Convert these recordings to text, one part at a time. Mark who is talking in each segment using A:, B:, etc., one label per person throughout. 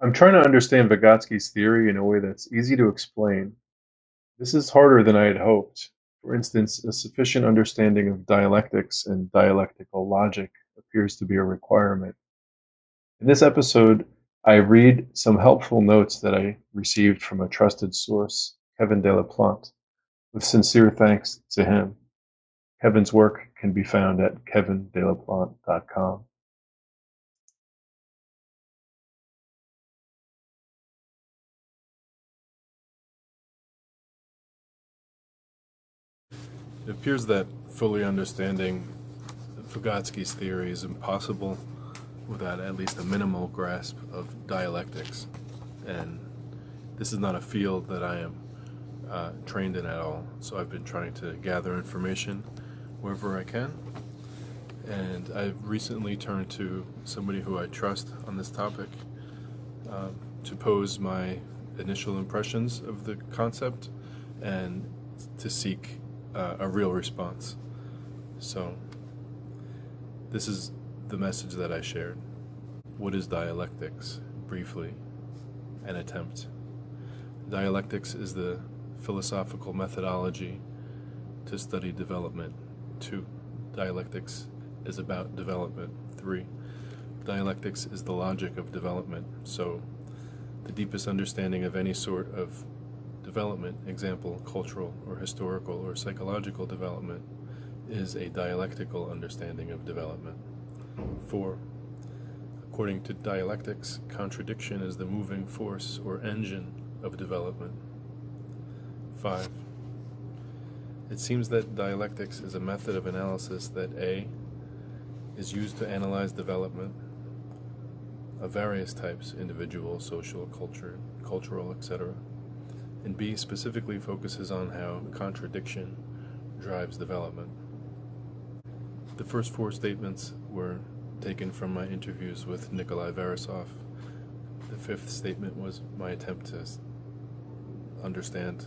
A: I'm trying to understand Vygotsky's theory in a way that's easy to explain. This is harder than I had hoped. For instance, a sufficient understanding of dialectics and dialectical logic appears to be a requirement. In this episode, I read some helpful notes that I received from a trusted source, Kevin De La Plante, with sincere thanks to him. Kevin's work can be found at kevindelaplante.com. It appears that fully understanding Vygotsky's theory is impossible without at least a minimal grasp of dialectics. And this is not a field that I am uh, trained in at all. So I've been trying to gather information wherever I can. And I've recently turned to somebody who I trust on this topic uh, to pose my initial impressions of the concept and to seek uh, a real response. So, this is the message that I shared. What is dialectics? Briefly, an attempt. Dialectics is the philosophical methodology to study development. Two, dialectics is about development. Three, dialectics is the logic of development. So, the deepest understanding of any sort of development, example, cultural or historical or psychological development, is a dialectical understanding of development. 4. According to dialectics, contradiction is the moving force or engine of development. 5. It seems that dialectics is a method of analysis that A. is used to analyze development of various types individual, social, culture, cultural, etc and B specifically focuses on how contradiction drives development. The first four statements were taken from my interviews with Nikolai Veresov. The fifth statement was my attempt to understand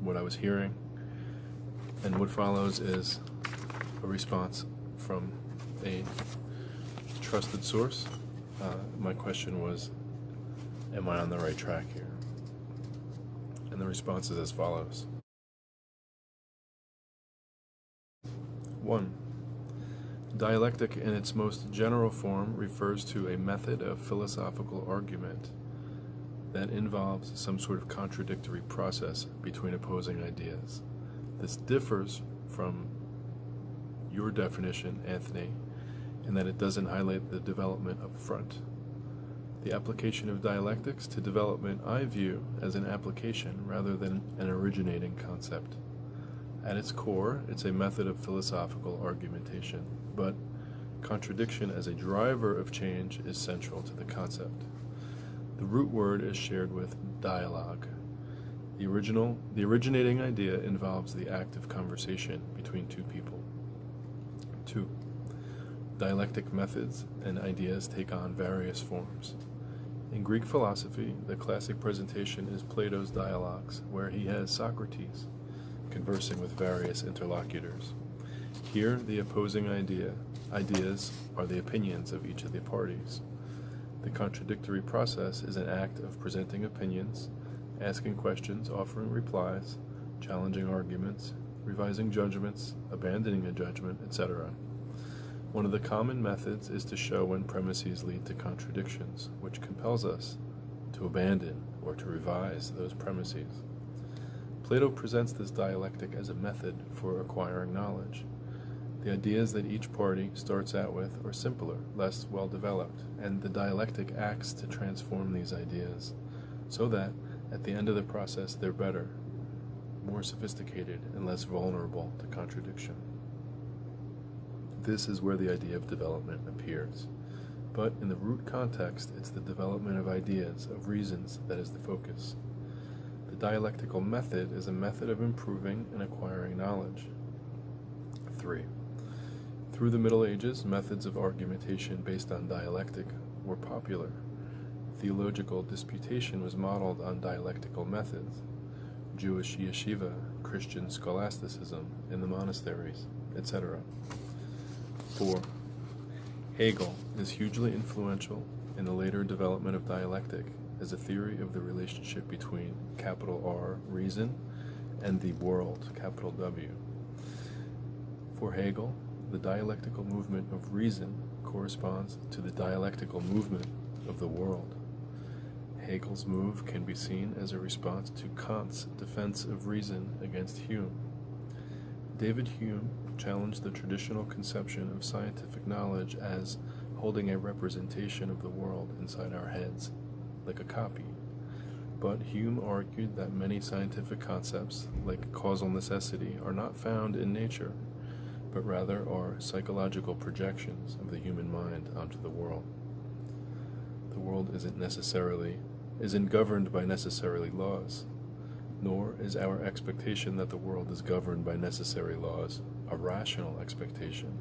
A: what I was hearing. And what follows is a response from a trusted source. Uh, my question was Am I on the right track here? And the response is as follows 1. Dialectic in its most general form refers to a method of philosophical argument that involves some sort of contradictory process between opposing ideas. This differs from your definition, Anthony, in that it doesn't highlight the development up front. The application of dialectics to development I view as an application rather than an originating concept. At its core, it's a method of philosophical argumentation, but contradiction as a driver of change is central to the concept. The root word is shared with dialogue. The original, the originating idea involves the act of conversation between two people. 2. Dialectic methods and ideas take on various forms. In Greek philosophy, the classic presentation is Plato's Dialogues, where he has Socrates conversing with various interlocutors. Here, the opposing idea, ideas are the opinions of each of the parties. The contradictory process is an act of presenting opinions, asking questions, offering replies, challenging arguments, revising judgments, abandoning a judgment, etc. One of the common methods is to show when premises lead to contradictions, which compels us to abandon or to revise those premises. Plato presents this dialectic as a method for acquiring knowledge. The ideas that each party starts out with are simpler, less well developed, and the dialectic acts to transform these ideas so that, at the end of the process, they're better, more sophisticated, and less vulnerable to contradiction. This is where the idea of development appears. But in the root context, it's the development of ideas, of reasons, that is the focus. The dialectical method is a method of improving and acquiring knowledge. 3. Through the Middle Ages, methods of argumentation based on dialectic were popular. Theological disputation was modeled on dialectical methods. Jewish yeshiva, Christian scholasticism in the monasteries, etc. 4. Hegel is hugely influential in the later development of dialectic as a theory of the relationship between capital R, reason, and the world, capital W. For Hegel, the dialectical movement of reason corresponds to the dialectical movement of the world. Hegel's move can be seen as a response to Kant's defense of reason against Hume. David Hume challenged the traditional conception of scientific knowledge as holding a representation of the world inside our heads, like a copy. But Hume argued that many scientific concepts, like causal necessity, are not found in nature, but rather are psychological projections of the human mind onto the world. The world isn't necessarily isn't governed by necessarily laws, nor is our expectation that the world is governed by necessary laws a rational expectation.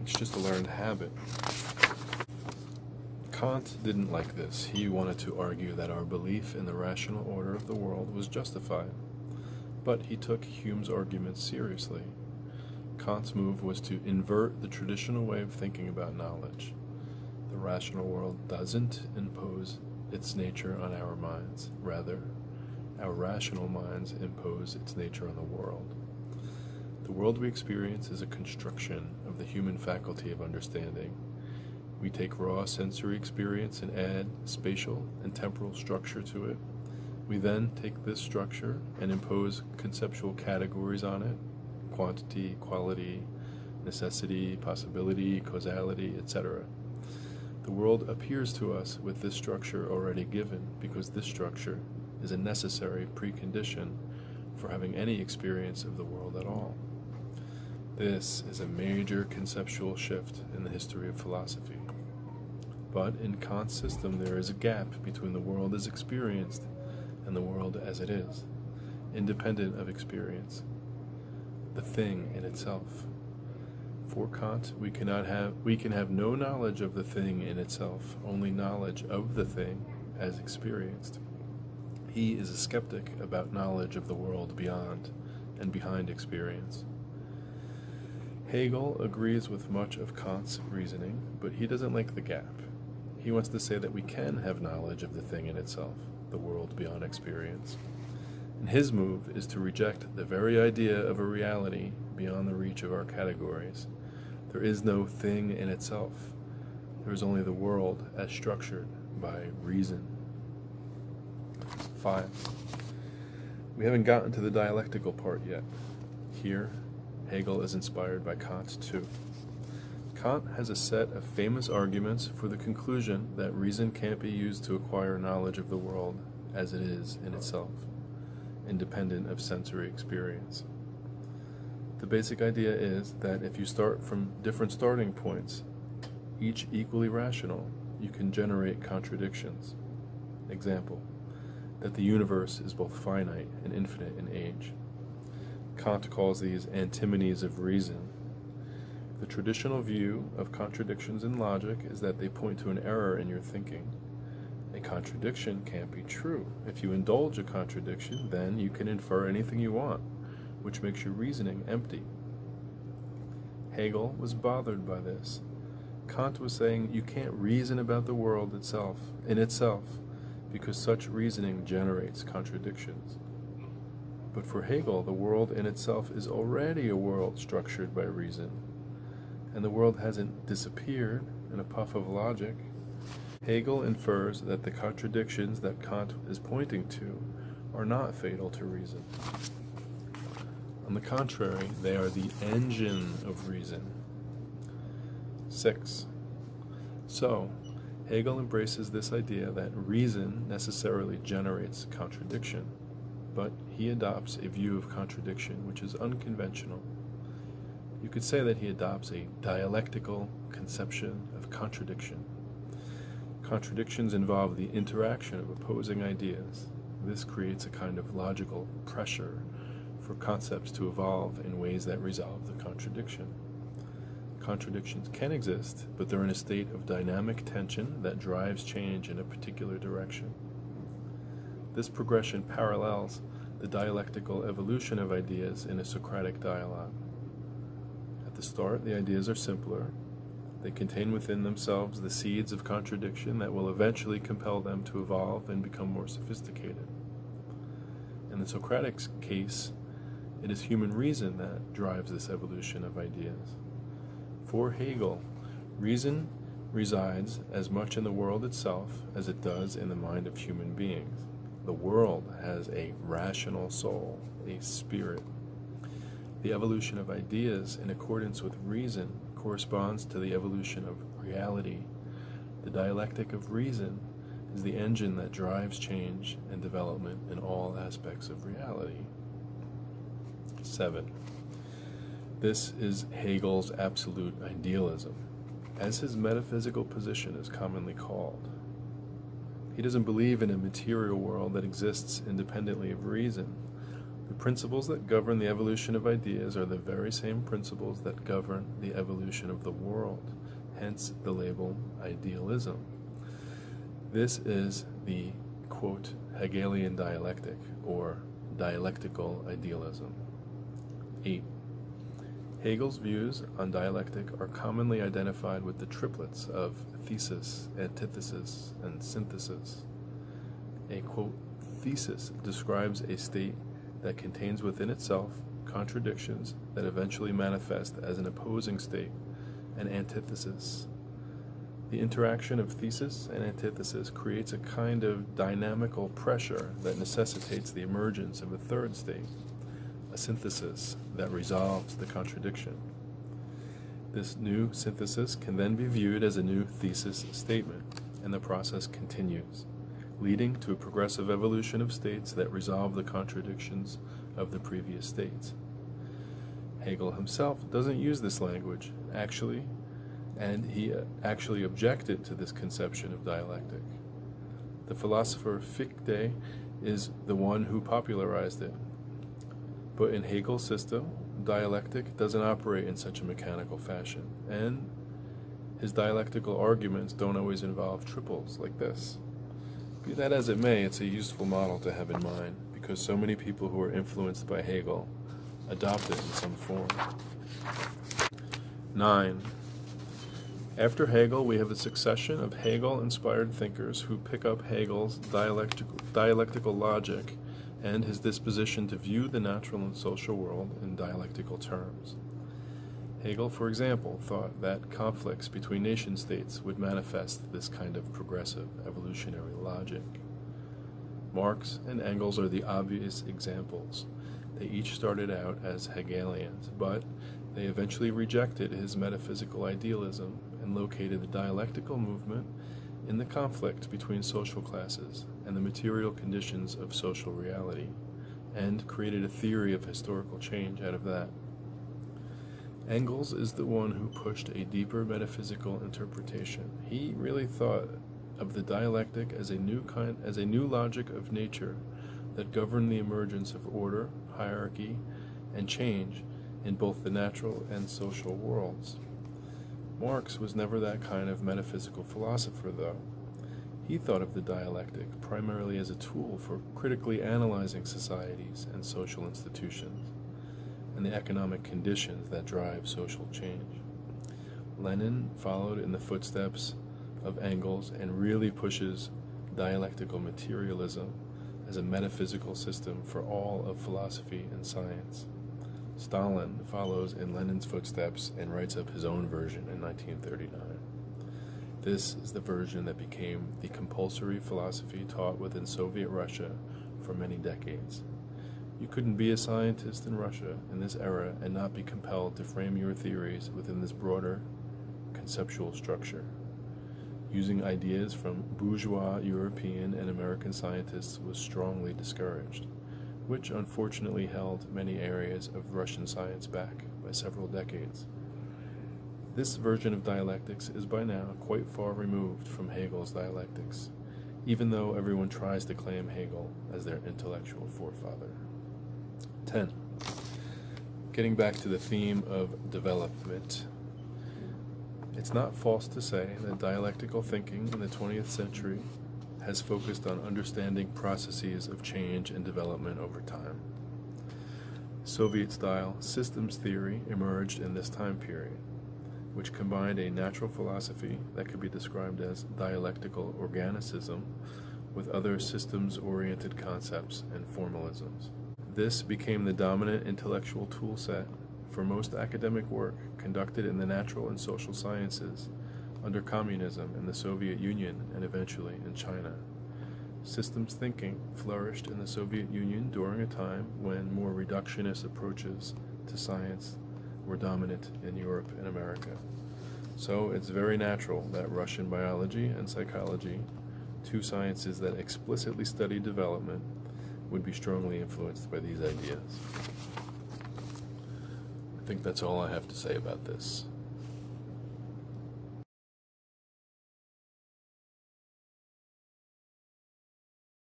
A: It's just a learned habit. Kant didn't like this. He wanted to argue that our belief in the rational order of the world was justified. But he took Hume's arguments seriously. Kant's move was to invert the traditional way of thinking about knowledge. The rational world doesn't impose its nature on our minds. Rather, our rational minds impose its nature on the world. The world we experience is a construction of the human faculty of understanding. We take raw sensory experience and add spatial and temporal structure to it. We then take this structure and impose conceptual categories on it quantity, quality, necessity, possibility, causality, etc. The world appears to us with this structure already given because this structure is a necessary precondition for having any experience of the world at all. This is a major conceptual shift in the history of philosophy. But in Kant's system, there is a gap between the world as experienced and the world as it is, independent of experience, the thing in itself. For Kant, we cannot have we can have no knowledge of the thing in itself, only knowledge of the thing as experienced. He is a skeptic about knowledge of the world beyond and behind experience. Hegel agrees with much of Kant's reasoning, but he doesn't like the gap. He wants to say that we can have knowledge of the thing in itself, the world beyond experience. And his move is to reject the very idea of a reality beyond the reach of our categories there is no thing in itself. There is only the world as structured by reason. 5. We haven't gotten to the dialectical part yet. Here, Hegel is inspired by Kant too. Kant has a set of famous arguments for the conclusion that reason can't be used to acquire knowledge of the world as it is in itself, independent of sensory experience. The basic idea is that if you start from different starting points, each equally rational, you can generate contradictions. Example, that the universe is both finite and infinite in age. Kant calls these antinomies of reason. The traditional view of contradictions in logic is that they point to an error in your thinking. A contradiction can't be true. If you indulge a contradiction, then you can infer anything you want which makes your reasoning empty. Hegel was bothered by this. Kant was saying you can't reason about the world itself, in itself, because such reasoning generates contradictions. But for Hegel, the world in itself is already a world structured by reason, and the world hasn't disappeared in a puff of logic. Hegel infers that the contradictions that Kant is pointing to are not fatal to reason. On the contrary, they are the engine of reason. 6. So, Hegel embraces this idea that reason necessarily generates contradiction, but he adopts a view of contradiction which is unconventional. You could say that he adopts a dialectical conception of contradiction. Contradictions involve the interaction of opposing ideas. This creates a kind of logical pressure for concepts to evolve in ways that resolve the contradiction. Contradictions can exist, but they're in a state of dynamic tension that drives change in a particular direction. This progression parallels the dialectical evolution of ideas in a Socratic dialogue. At the start, the ideas are simpler, They contain within themselves the seeds of contradiction that will eventually compel them to evolve and become more sophisticated. In the Socratic case, it is human reason that drives this evolution of ideas. For Hegel, reason resides as much in the world itself as it does in the mind of human beings. The world has a rational soul, a spirit. The evolution of ideas in accordance with reason corresponds to the evolution of reality. The dialectic of reason is the engine that drives change and development in all aspects of reality. 7. This is Hegel's absolute idealism, as his metaphysical position is commonly called. He doesn't believe in a material world that exists independently of reason. The principles that govern the evolution of ideas are the very same principles that govern the evolution of the world, hence the label idealism. This is the, quote, Hegelian dialectic, or dialectical idealism. 8. Hegel's views on dialectic are commonly identified with the triplets of thesis, antithesis, and synthesis. A quote, thesis describes a state that contains within itself contradictions that eventually manifest as an opposing state, an antithesis. The interaction of thesis and antithesis creates a kind of dynamical pressure that necessitates the emergence of a third state, a synthesis that resolves the contradiction. This new synthesis can then be viewed as a new thesis statement, and the process continues, leading to a progressive evolution of states that resolve the contradictions of the previous states. Hegel himself doesn't use this language, actually, and he uh, actually objected to this conception of dialectic. The philosopher Fichte is the one who popularized it, but in Hegel's system, dialectic doesn't operate in such a mechanical fashion, and his dialectical arguments don't always involve triples like this. Be that as it may, it's a useful model to have in mind, because so many people who are influenced by Hegel adopt it in some form. 9. After Hegel, we have a succession of Hegel inspired thinkers who pick up Hegel's dialectical, dialectical logic and his disposition to view the natural and social world in dialectical terms. Hegel, for example, thought that conflicts between nation states would manifest this kind of progressive evolutionary logic. Marx and Engels are the obvious examples. They each started out as Hegelians, but they eventually rejected his metaphysical idealism and located the dialectical movement in the conflict between social classes and the material conditions of social reality, and created a theory of historical change out of that. Engels is the one who pushed a deeper metaphysical interpretation. He really thought of the dialectic as a new kind as a new logic of nature that governed the emergence of order, hierarchy, and change in both the natural and social worlds. Marx was never that kind of metaphysical philosopher, though. He thought of the dialectic primarily as a tool for critically analyzing societies and social institutions and the economic conditions that drive social change. Lenin followed in the footsteps of Engels and really pushes dialectical materialism as a metaphysical system for all of philosophy and science. Stalin follows in Lenin's footsteps and writes up his own version in 1939. This is the version that became the compulsory philosophy taught within Soviet Russia for many decades. You couldn't be a scientist in Russia in this era and not be compelled to frame your theories within this broader conceptual structure. Using ideas from bourgeois European and American scientists was strongly discouraged which unfortunately held many areas of Russian science back by several decades. This version of dialectics is by now quite far removed from Hegel's dialectics, even though everyone tries to claim Hegel as their intellectual forefather. 10. Getting back to the theme of development. It's not false to say that dialectical thinking in the 20th century has focused on understanding processes of change and development over time. Soviet style systems theory emerged in this time period. Which combined a natural philosophy that could be described as dialectical organicism with other systems oriented concepts and formalisms. This became the dominant intellectual toolset for most academic work conducted in the natural and social sciences under communism in the Soviet Union and eventually in China. Systems thinking flourished in the Soviet Union during a time when more reductionist approaches to science were dominant in Europe and America. So it's very natural that Russian biology and psychology, two sciences that explicitly study development, would be strongly influenced by these ideas. I think that's all I have to say about this.